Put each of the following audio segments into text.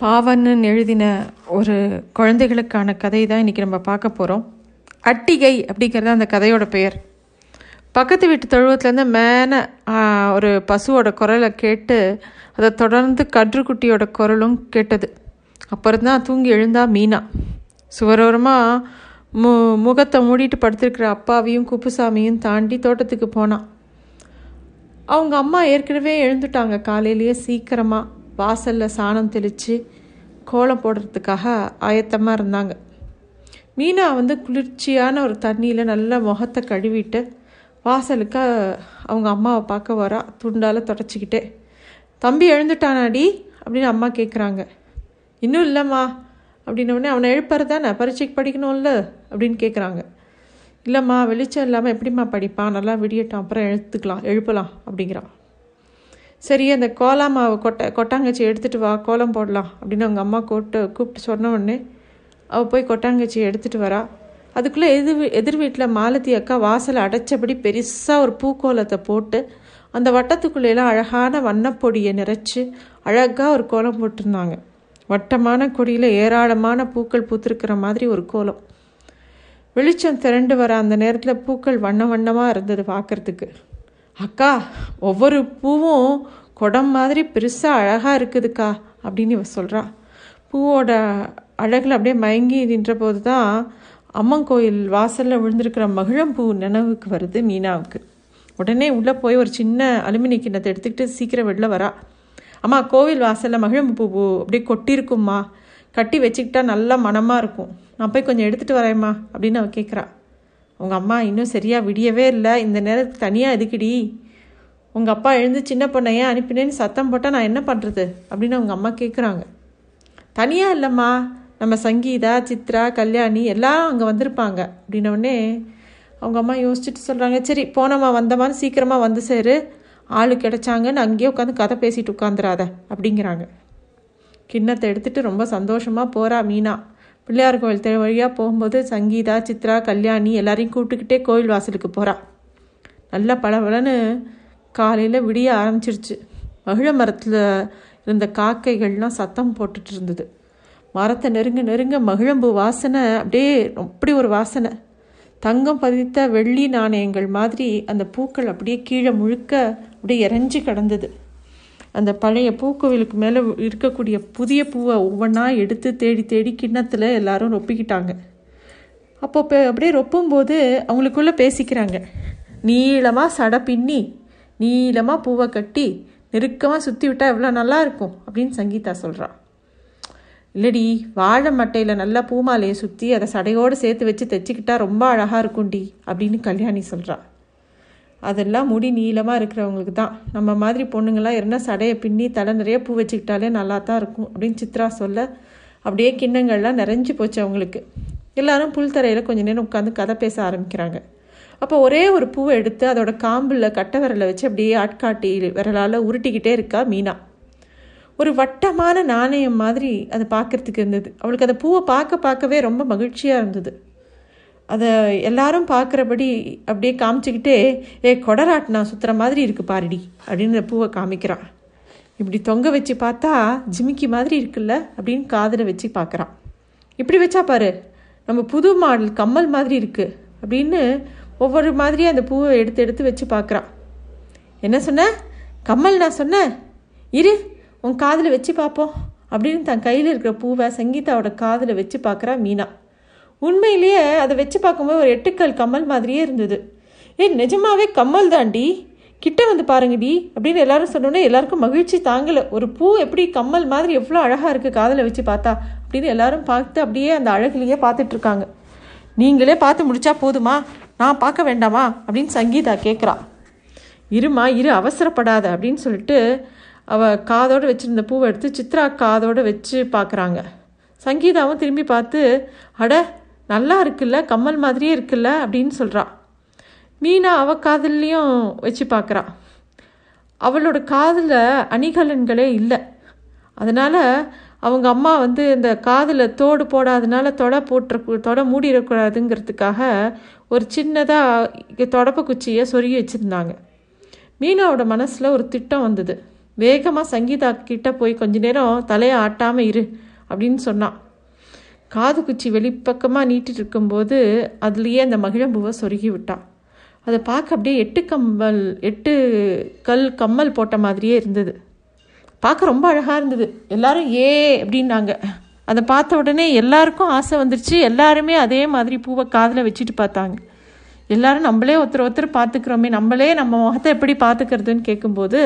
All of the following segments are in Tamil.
பாவன்னு எழுதின ஒரு குழந்தைகளுக்கான கதை தான் இன்றைக்கி நம்ம பார்க்க போகிறோம் அட்டிகை அப்படிங்கிறது அந்த கதையோட பெயர். பக்கத்து வீட்டு தொழுவத்துலேருந்து மேலே ஒரு பசுவோட குரலை கேட்டு அதை தொடர்ந்து கன்றுக்குட்டியோட குரலும் கேட்டது. அப்புறம் தான் தூங்கி எழுந்தா மீனா. சுவரோரமாக மு முகத்தை மூடிட்டு படுத்திருக்கிற அப்பாவையும் குப்புசாமியும் தாண்டி தோட்டத்துக்கு போனான் அவங்க அம்மா ஏற்கனவே எழுந்துட்டாங்க காலையிலேயே சீக்கிரமாக வாசலில் சாணம் தெளித்து கோலம் போடுறதுக்காக ஆயத்தமாக இருந்தாங்க. மீனா வந்து குளிர்ச்சியான ஒரு தண்ணியில் நல்லா முகத்தை கழுவிட்டு வாசலுக்கு அவங்க அம்மாவை பார்க்க வரா. துண்டால் தொடச்சிக்கிட்டே தம்பி எழுந்துட்டானாடி? அப்படின்னு அம்மா கேட்குறாங்க இன்னும் இல்லைம்மா. அப்படின்னோடனே அவனை எழுப்புறது? தானே பரீட்சைக்கு படிக்கணும்ல? அப்படின்னு கேட்குறாங்க இல்லைம்மா வெளிச்சம் இல்லாமல் எப்படிம்மா படிப்பான்? நல்லா விடியட்டும் அப்புறம் எழுத்துக்கலாம் எழுப்பலாம் அப்படிங்கிறான். சரி அந்த கோலா மாவு கொட்டை கொட்டாங்கச்சி எடுத்துகிட்டு வா கோலம் போடலாம் அப்படின்னு அவங்க அம்மா கூப்பிட்டு கூப்பிட்டு சொன்ன உடனே அவள் போய் கொட்டாங்கச்சி எடுத்துகிட்டு வரா. அதுக்குள்ளே எதிர் எதிர் வீட்டில் மாலதி அக்கா வாசலை அடைச்சபடி பெருசாக ஒரு பூக்கோலத்தை போட்டு அந்த வட்டத்துக்குள்ளேலாம் அழகான வண்ணப்பொடியை நிறைச்சி அழகாக ஒரு கோலம் போட்டிருந்தாங்க. வட்டமான கொடியில் ஏராளமான பூக்கள் பூத்திருக்கிற மாதிரி ஒரு கோலம். வெளிச்சம் திரண்டு வர அந்த நேரத்தில் பூக்கள் வண்ண வண்ணமாக இருந்தது பார்க்குறதுக்கு அக்கா ஒவ்வொரு பூவும் குடம் மாதிரி பெருசாக அழகாக இருக்குதுக்கா அப்படின்னு இவ சொல்கிறா பூவோட அழகில் அப்படியே மயங்கி நின்ற போது தான் அம்மன் கோயில் வாசலில் விழுந்திருக்கிற மகிழம்பூ நினைவுக்கு வருது மீனாவுக்கு. உடனே உள்ளே போய் ஒரு சின்ன அலுமினி கிண்ணத்தை எடுத்துக்கிட்டு சீக்கிரம் வெளில வரா. அம்மா கோவில் வாசலில் மகிழம்பூ பூ அப்படியே கொட்டியிருக்கும்மா கட்டி வச்சுக்கிட்டா நல்லா மனமாக இருக்கும். நான் போய் கொஞ்சம் எடுத்துகிட்டு வரேம்மா அப்படின்னு அவள் கேட்குறா உங்கள் அம்மா இன்னும் சரியாக விடியவே இல்லை. இந்த நேரத்துக்கு தனியாக எதுக்குடி? உங்கள் அப்பா எழுந்து சின்ன பொண்ணை ஏன் அனுப்பினேன்னு சத்தம் போட்டால் நான் என்ன பண்ணுறது அப்படின்னு அவங்க அம்மா கேட்குறாங்க தனியாக இல்லைம்மா. நம்ம சங்கீதா சித்ரா கல்யாணி எல்லாம் அங்கே வந்திருப்பாங்க. அப்படின்னோடனே அவங்க அம்மா யோசிச்சுட்டு சொல்கிறாங்க சரி போனம்மா வந்தமான்னு சீக்கிரமாக வந்து சேரு. ஆளு கிடைச்சாங்கன்னு அங்கேயே உட்காந்து கதை பேசிட்டு உட்காந்துராத. அப்படிங்கிறாங்க. கிண்ணத்தை எடுத்துகிட்டு ரொம்ப சந்தோஷமாக போகிறா மீனா. பிள்ளையார் கோவில் தெரு வழியாக போகும்போது சங்கீதா சித்ரா கல்யாணி எல்லாரையும் கூப்பிட்டுக்கிட்டே கோவில் வாசலுக்கு போகிறா நல்லா பளபளன்னு காலையில் விடிய ஆரம்பிச்சிருச்சு. மகிழ மரத்தில் இருந்த காக்கைகள்லாம் சத்தம் போட்டுட்டு இருந்தது. மரத்தை நெருங்க நெருங்க மகிழம்பு வாசனை அப்படியே அப்படி ஒரு வாசனை. தங்கம் பதித்த வெள்ளி நாணயங்கள் மாதிரி அந்த பூக்கள் அப்படியே கீழே முழுக்க அப்படியே இறஞ்சி கிடந்தது. அந்த பழைய பூக்கோவிலுக்கு மேலே இருக்கக்கூடிய புதிய பூவை ஒவ்வொன்றா எடுத்து தேடி தேடி கிண்ணத்தில் எல்லாரும் ரொப்பிக்கிட்டாங்க. அப்போ அப்படியே ரொப்பும்போது அவங்களுக்குள்ளே பேசிக்கிறாங்க. நீளமாக சடை பின்னி நீளமாக பூவை கட்டி நெருக்கமாக சுற்றி விட்டால் எவ்வளோ நல்லா இருக்கும் அப்படின்னு சங்கீதா சொல்கிறான் இல்லடி வாழை மட்டையில் நல்லா பூமாலையை சுற்றி அதை சடையோடு சேர்த்து வச்சு தைச்சிக்கிட்டா ரொம்ப அழகாக இருக்கும்டி அப்படின்னு கல்யாணி சொல்கிறான் அதெல்லாம் முடி நீளமாக இருக்கிறவங்களுக்கு தான். நம்ம மாதிரி பொண்ணுங்களாம் இருந்தால் சடையை பின்னி தலை நிறைய பூ வச்சுக்கிட்டாலே நல்லா தான் இருக்கும் அப்படின்னு சித்ரா சொல்ல அப்படியே கிண்ணங்கள்லாம் நிறைஞ்சு போச்சு அவங்களுக்கு. எல்லாரும் புல்தரையில் கொஞ்சம் நேரம் உட்காந்து கதை பேச ஆரம்பிக்கிறாங்க. அப்போ ஒரே ஒரு பூவை எடுத்து அதோட காம்பில் கட்டை விரலை வச்சு அப்படியே ஆட்காட்டி விரலால் உருட்டிக்கிட்டே இருக்கா மீனா. ஒரு வட்டமான நாணயம் மாதிரி அதை பார்க்குறதுக்கு இருந்தது. அவளுக்கு அந்த பூவை பார்க்க பார்க்கவே ரொம்ப மகிழ்ச்சியாக இருந்தது. அதை எல்லாரும் பார்க்குறபடி அப்படியே காமிச்சிக்கிட்டே ஏ கொடராட்டினா சுற்றுற மாதிரி இருக்குது பாருடி அப்படின்னு பூவை காமிக்கிறான். இப்படி தொங்க வச்சு பார்த்தா ஜிமிக்கி மாதிரி இருக்குல்ல அப்படின்னு காதில் வச்சு பார்க்குறான். இப்படி வச்சா பாரு நம்ம புது மாடல் கம்மல் மாதிரி இருக்குது அப்படின்னு ஒவ்வொரு மாதிரி அந்த பூவை எடுத்து எடுத்து வச்சு பார்க்குறான். என்ன சொன்ன? கம்மல் நான் சொன்னேன் இரு உன் காதில் வச்சு பார்ப்போம் அப்படின்னு தன் கையில் இருக்கிற பூவை சங்கீதாவோட காதில் வச்சு பார்க்குறா மீனா. உண்மையிலேயே அதை வச்சு பார்க்கும்போது ஒரு எட்டுக்கல் கம்மல் மாதிரியே இருந்தது. ஏ நிஜமாவே கம்மல் தாண்டி கிட்ட வந்து பாருங்கடி அப்படின்னு எல்லாரும் சொன்னோன்னே எல்லாருக்கும் மகிழ்ச்சி தாங்கலை. ஒரு பூ எப்படி கம்மல் மாதிரி எவ்வளோ அழகாக இருக்குது காதில் வச்சு பார்த்தா அப்படின்னு எல்லாரும் பார்த்து அப்படியே அந்த அழகுலையே பார்த்துட்ருக்காங்க நீங்களே பார்த்து முடிச்சா போதுமா? நான் பார்க்க வேண்டாமா? அப்படின்னு சங்கீதா கேட்குறா இருமா இரு அவசரப்படாத அப்படின்னு சொல்லிட்டு அவள் காதோடு வச்சுருந்த பூவை எடுத்து சித்ரா காதோடு வச்சு பார்க்குறாங்க சங்கீதாவும் திரும்பி பார்த்து அட நல்லா இருக்குல்ல கம்மல் மாதிரியே இருக்குல்ல அப்படின்னு சொல்கிறா மீனா அவள் காதல்லையும் வச்சு பார்க்குறா அவளோட காதில் அணிகலன்களே இல்லை. அதனால் அவங்க அம்மா வந்து இந்த காதில் தோடு போடாதனால தொடை போட்டுற தொடை மூடிடக்கூடாதுங்கிறதுக்காக ஒரு சின்னதாக தொடப்ப குச்சியை சொருகி வச்சுருந்தாங்க. மீனாவோட மனசில் ஒரு திட்டம் வந்தது. வேகமாக சங்கீதா கிட்டே போய் கொஞ்ச நேரம் தலையை ஆட்டாமல் இரு அப்படின்னு சொன்னான். காது குச்சி வெளிப்பக்கமாக நீட்டிட்டு இருக்கும்போது அதுலேயே அந்த மகிழம்பூவை சொருகி விட்டான் அதை பார்க்க அப்படியே எட்டு கம்மல் எட்டு கல் கம்மல் போட்ட மாதிரியே இருந்தது. பார்க்க ரொம்ப அழகாக இருந்தது. எல்லாரும் ஏ அப்படின்னாங்க. அதை பார்த்த உடனே எல்லாருக்கும் ஆசை வந்துருச்சு. எல்லாருமே அதே மாதிரி பூவை காதில் வச்சுட்டு பார்த்தாங்க. எல்லாரும் நம்மளே ஒருத்தர் ஒருத்தர் பார்த்துக்கிறோமே. நம்மளே நம்ம முகத்தை எப்படி பார்த்துக்கிறதுன்னு கேட்கும்போது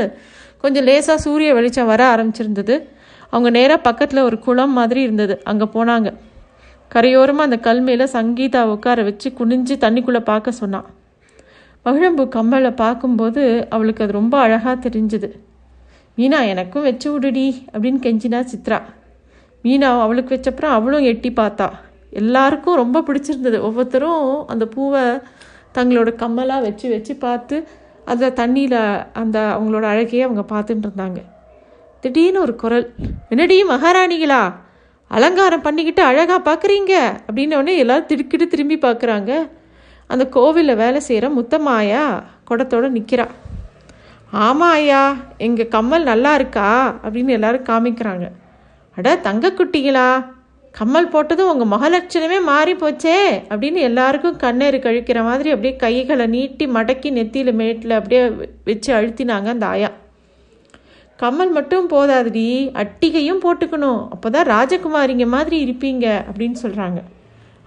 கொஞ்சம் லேசாக சூரிய வெளிச்சம் வர ஆரம்பிச்சிருந்தது. அவங்க நேராக பக்கத்தில் ஒரு குளம் மாதிரி இருந்தது. அங்கே போனாங்க. கரையோரமாக அந்த கல் மேலே சங்கீதா உட்கார வச்சு குனிஞ்சு தண்ணிக்குள்ளே பார்க்க சொன்னான் மகிழம்பு கம்மலை பார்க்கும்போது அவளுக்கு அது ரொம்ப அழகாக தெரிஞ்சுது. மீனா எனக்கும் வச்சு விடுடி அப்படின்னு கெஞ்சினா சித்ரா. மீனா அவளுக்கு வச்சப்புறம் அவளும் எட்டி பார்த்தா. எல்லாருக்கும் ரொம்ப பிடிச்சிருந்தது. ஒவ்வொருத்தரும் அந்த பூவை தங்களோட கம்மலாக வச்சு வச்சு பார்த்து அதில் தண்ணியில் அந்த அவங்களோட அழகையே அவங்க பார்த்துட்டு இருந்தாங்க. திடீர்னு ஒரு குரல். என்னடி மகாராணிகளா? அலங்காரம் பண்ணிக்கிட்டு அழகாக பார்க்குறீங்க அப்படின்ன உடனே எல்லாரும் திடுக்கிட்டு திரும்பி பார்க்குறாங்க அந்த கோவிலில் வேலை செய்கிற முத்தம்மாயா குடத்தோட நிற்கிறா ஆமாம் ஐயா எங்கள் கம்மல் நல்லா இருக்கா? அப்படின்னு எல்லாரும் காமிக்கிறாங்க. அட தங்கக்குட்டிகளா கம்மல் போட்டதும் உங்கள் மகலட்சணமே மாறி போச்சே? அப்படின்னு எல்லாருக்கும் கண்ணேறு கழிக்கிற மாதிரி அப்படியே கைகளை நீட்டி மடக்கி நெத்தியில் மேட்டில் அப்படியே வச்சு அழுத்தினாங்க அந்த ஆயா. கம்மல் மட்டும் போதாதுடி அட்டிகையும் போட்டுக்கணும். அப்போ தான் ராஜகுமாரிங்க மாதிரி இருப்பீங்க அப்படின்னு சொல்கிறாங்க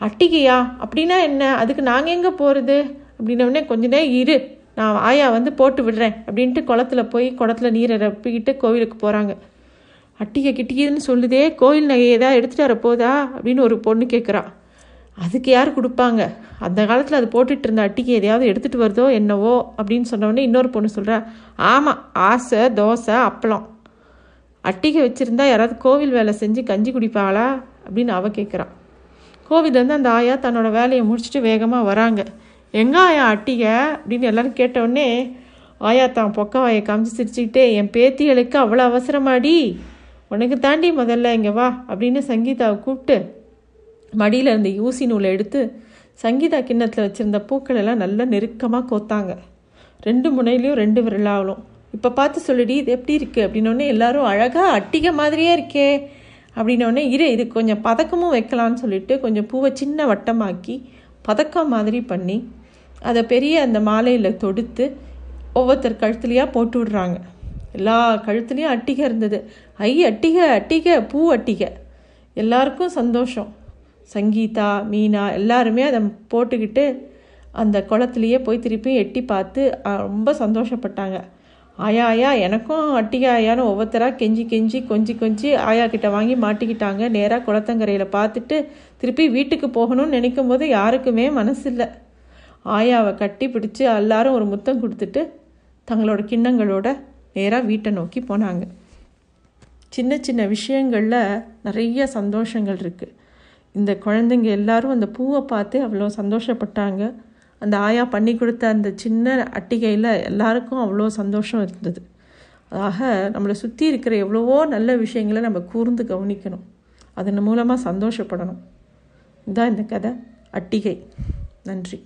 அட்டிகையா? அப்படின்னா என்ன? அதுக்கு நாங்கள் எங்கே போகிறது அப்படின்னவுடனே கொஞ்ச நேரம் இரு. நான் ஆயா வந்து போட்டு விடுறேன் அப்படின்ட்டு குளத்துல போய் குளத்துல நீரை ரப்பிக்கிட்டு கோவிலுக்கு போகிறாங்க அட்டிகை கிட்டிக்குதுன்னு சொல்லுதே கோயில் நகையை ஏதாவது எடுத்துகிட்டு வர போதா அப்படின்னு ஒரு பொண்ணு கேட்குறா அதுக்கு யார் கொடுப்பாங்க? அந்த காலத்தில் அது போட்டுட்டு இருந்த அட்டிக்கு எதையாவது எடுத்துகிட்டு வருதோ என்னவோ அப்படின்னு சொன்னோடனே இன்னொரு பொண்ணு சொல்கிறா ஆமாம் ஆசை தோசை அப்பளம். அட்டிகை வச்சுருந்தா யாராவது கோவில் வேலை செஞ்சு கஞ்சி குடிப்பாளா? அப்படின்னு அவ கேட்குறான் கோவிலேருந்து அந்த ஆயா தன்னோட வேலையை முடிச்சுட்டு வேகமாக வராங்க. எங்கே ஆயா அட்டிகை? அப்படின்னு எல்லோரும் கேட்டவுடனே ஆயா தான் பொக்கவாயை காமிச்சு சிரிச்சுக்கிட்டே என் பேத்திகளுக்கு அவ்வளோ அவசரமாடி? உனக்கு தாண்டி முதல்ல இங்கே வா அப்படின்னு சங்கீதாவை கூப்பிட்டு மடியில் இருந்த ஊசி நூலை எடுத்து சங்கீதா கிண்ணத்தில் வச்சுருந்த பூக்கள் எல்லாம் நல்லா நெருக்கமாக கோத்தாங்க. ரெண்டு முனையிலையும் ரெண்டு விரலாவலும். இப்போ பார்த்து சொல்லுடி இது எப்படி இருக்குது அப்படின்னோடனே எல்லாரும் அழகாக அட்டிகை மாதிரியே இருக்கே. அப்படின்னோடனே இரு இது கொஞ்சம் பதக்கமும் வைக்கலான்னு சொல்லிட்டு கொஞ்சம் பூவை சின்ன வட்டமாக்கி பதக்கம் மாதிரி பண்ணி அதை பெரிய அந்த மாலையில் தொடுத்து ஒவ்வொருத்தர் கழுத்துலையாக போட்டு விடுறாங்க. எல்லா கழுத்துலேயும் அட்டிகை இருந்தது. ஐ அட்டிகை அட்டிகை பூ அட்டிகை. எல்லாருக்கும் சந்தோஷம். சங்கீதா மீனா எல்லாருமே அதை போட்டுக்கிட்டு அந்த குளத்துலையே போய் திருப்பி எட்டி பார்த்து ரொம்ப சந்தோஷப்பட்டாங்க. ஆயா ஆயா எனக்கும் அட்டிகா ஆயான்னு ஒவ்வொருத்தராக கெஞ்சி கெஞ்சி கொஞ்சி கொஞ்சி ஆயா கிட்ட வாங்கி மாட்டிக்கிட்டாங்க. நேராக குளத்தங்கரையில் பார்த்துட்டு திருப்பி வீட்டுக்கு போகணும்னு நினைக்கும் போது யாருக்குமே மனசு இல்லை ஆயாவை கட்டி பிடிச்சி எல்லாரும் ஒரு முத்தம் கொடுத்துட்டு தங்களோட கிண்ணங்களோட நேராக வீட்டை நோக்கி போனாங்க. சின்ன சின்ன விஷயங்களில் நிறைய சந்தோஷங்கள் இருக்குது இந்த குழந்தைங்க எல்லாரும் அந்த பூவை பார்த்து அவ்வளோ சந்தோஷப்பட்டாங்க. அந்த ஆயா பண்ணி கொடுத்த அந்த சின்ன அட்டிகையில் எல்லாருக்கும் அவ்வளோ சந்தோஷம் இருந்தது. ஆக நம்மளை சுற்றி இருக்கிற எவ்வளவோ நல்ல விஷயங்களை நம்ம கூர்ந்து கவனிக்கணும். அதன் மூலமாக சந்தோஷப்படணும். இதுதான் இந்த கதை. அட்டிகை. நன்றி.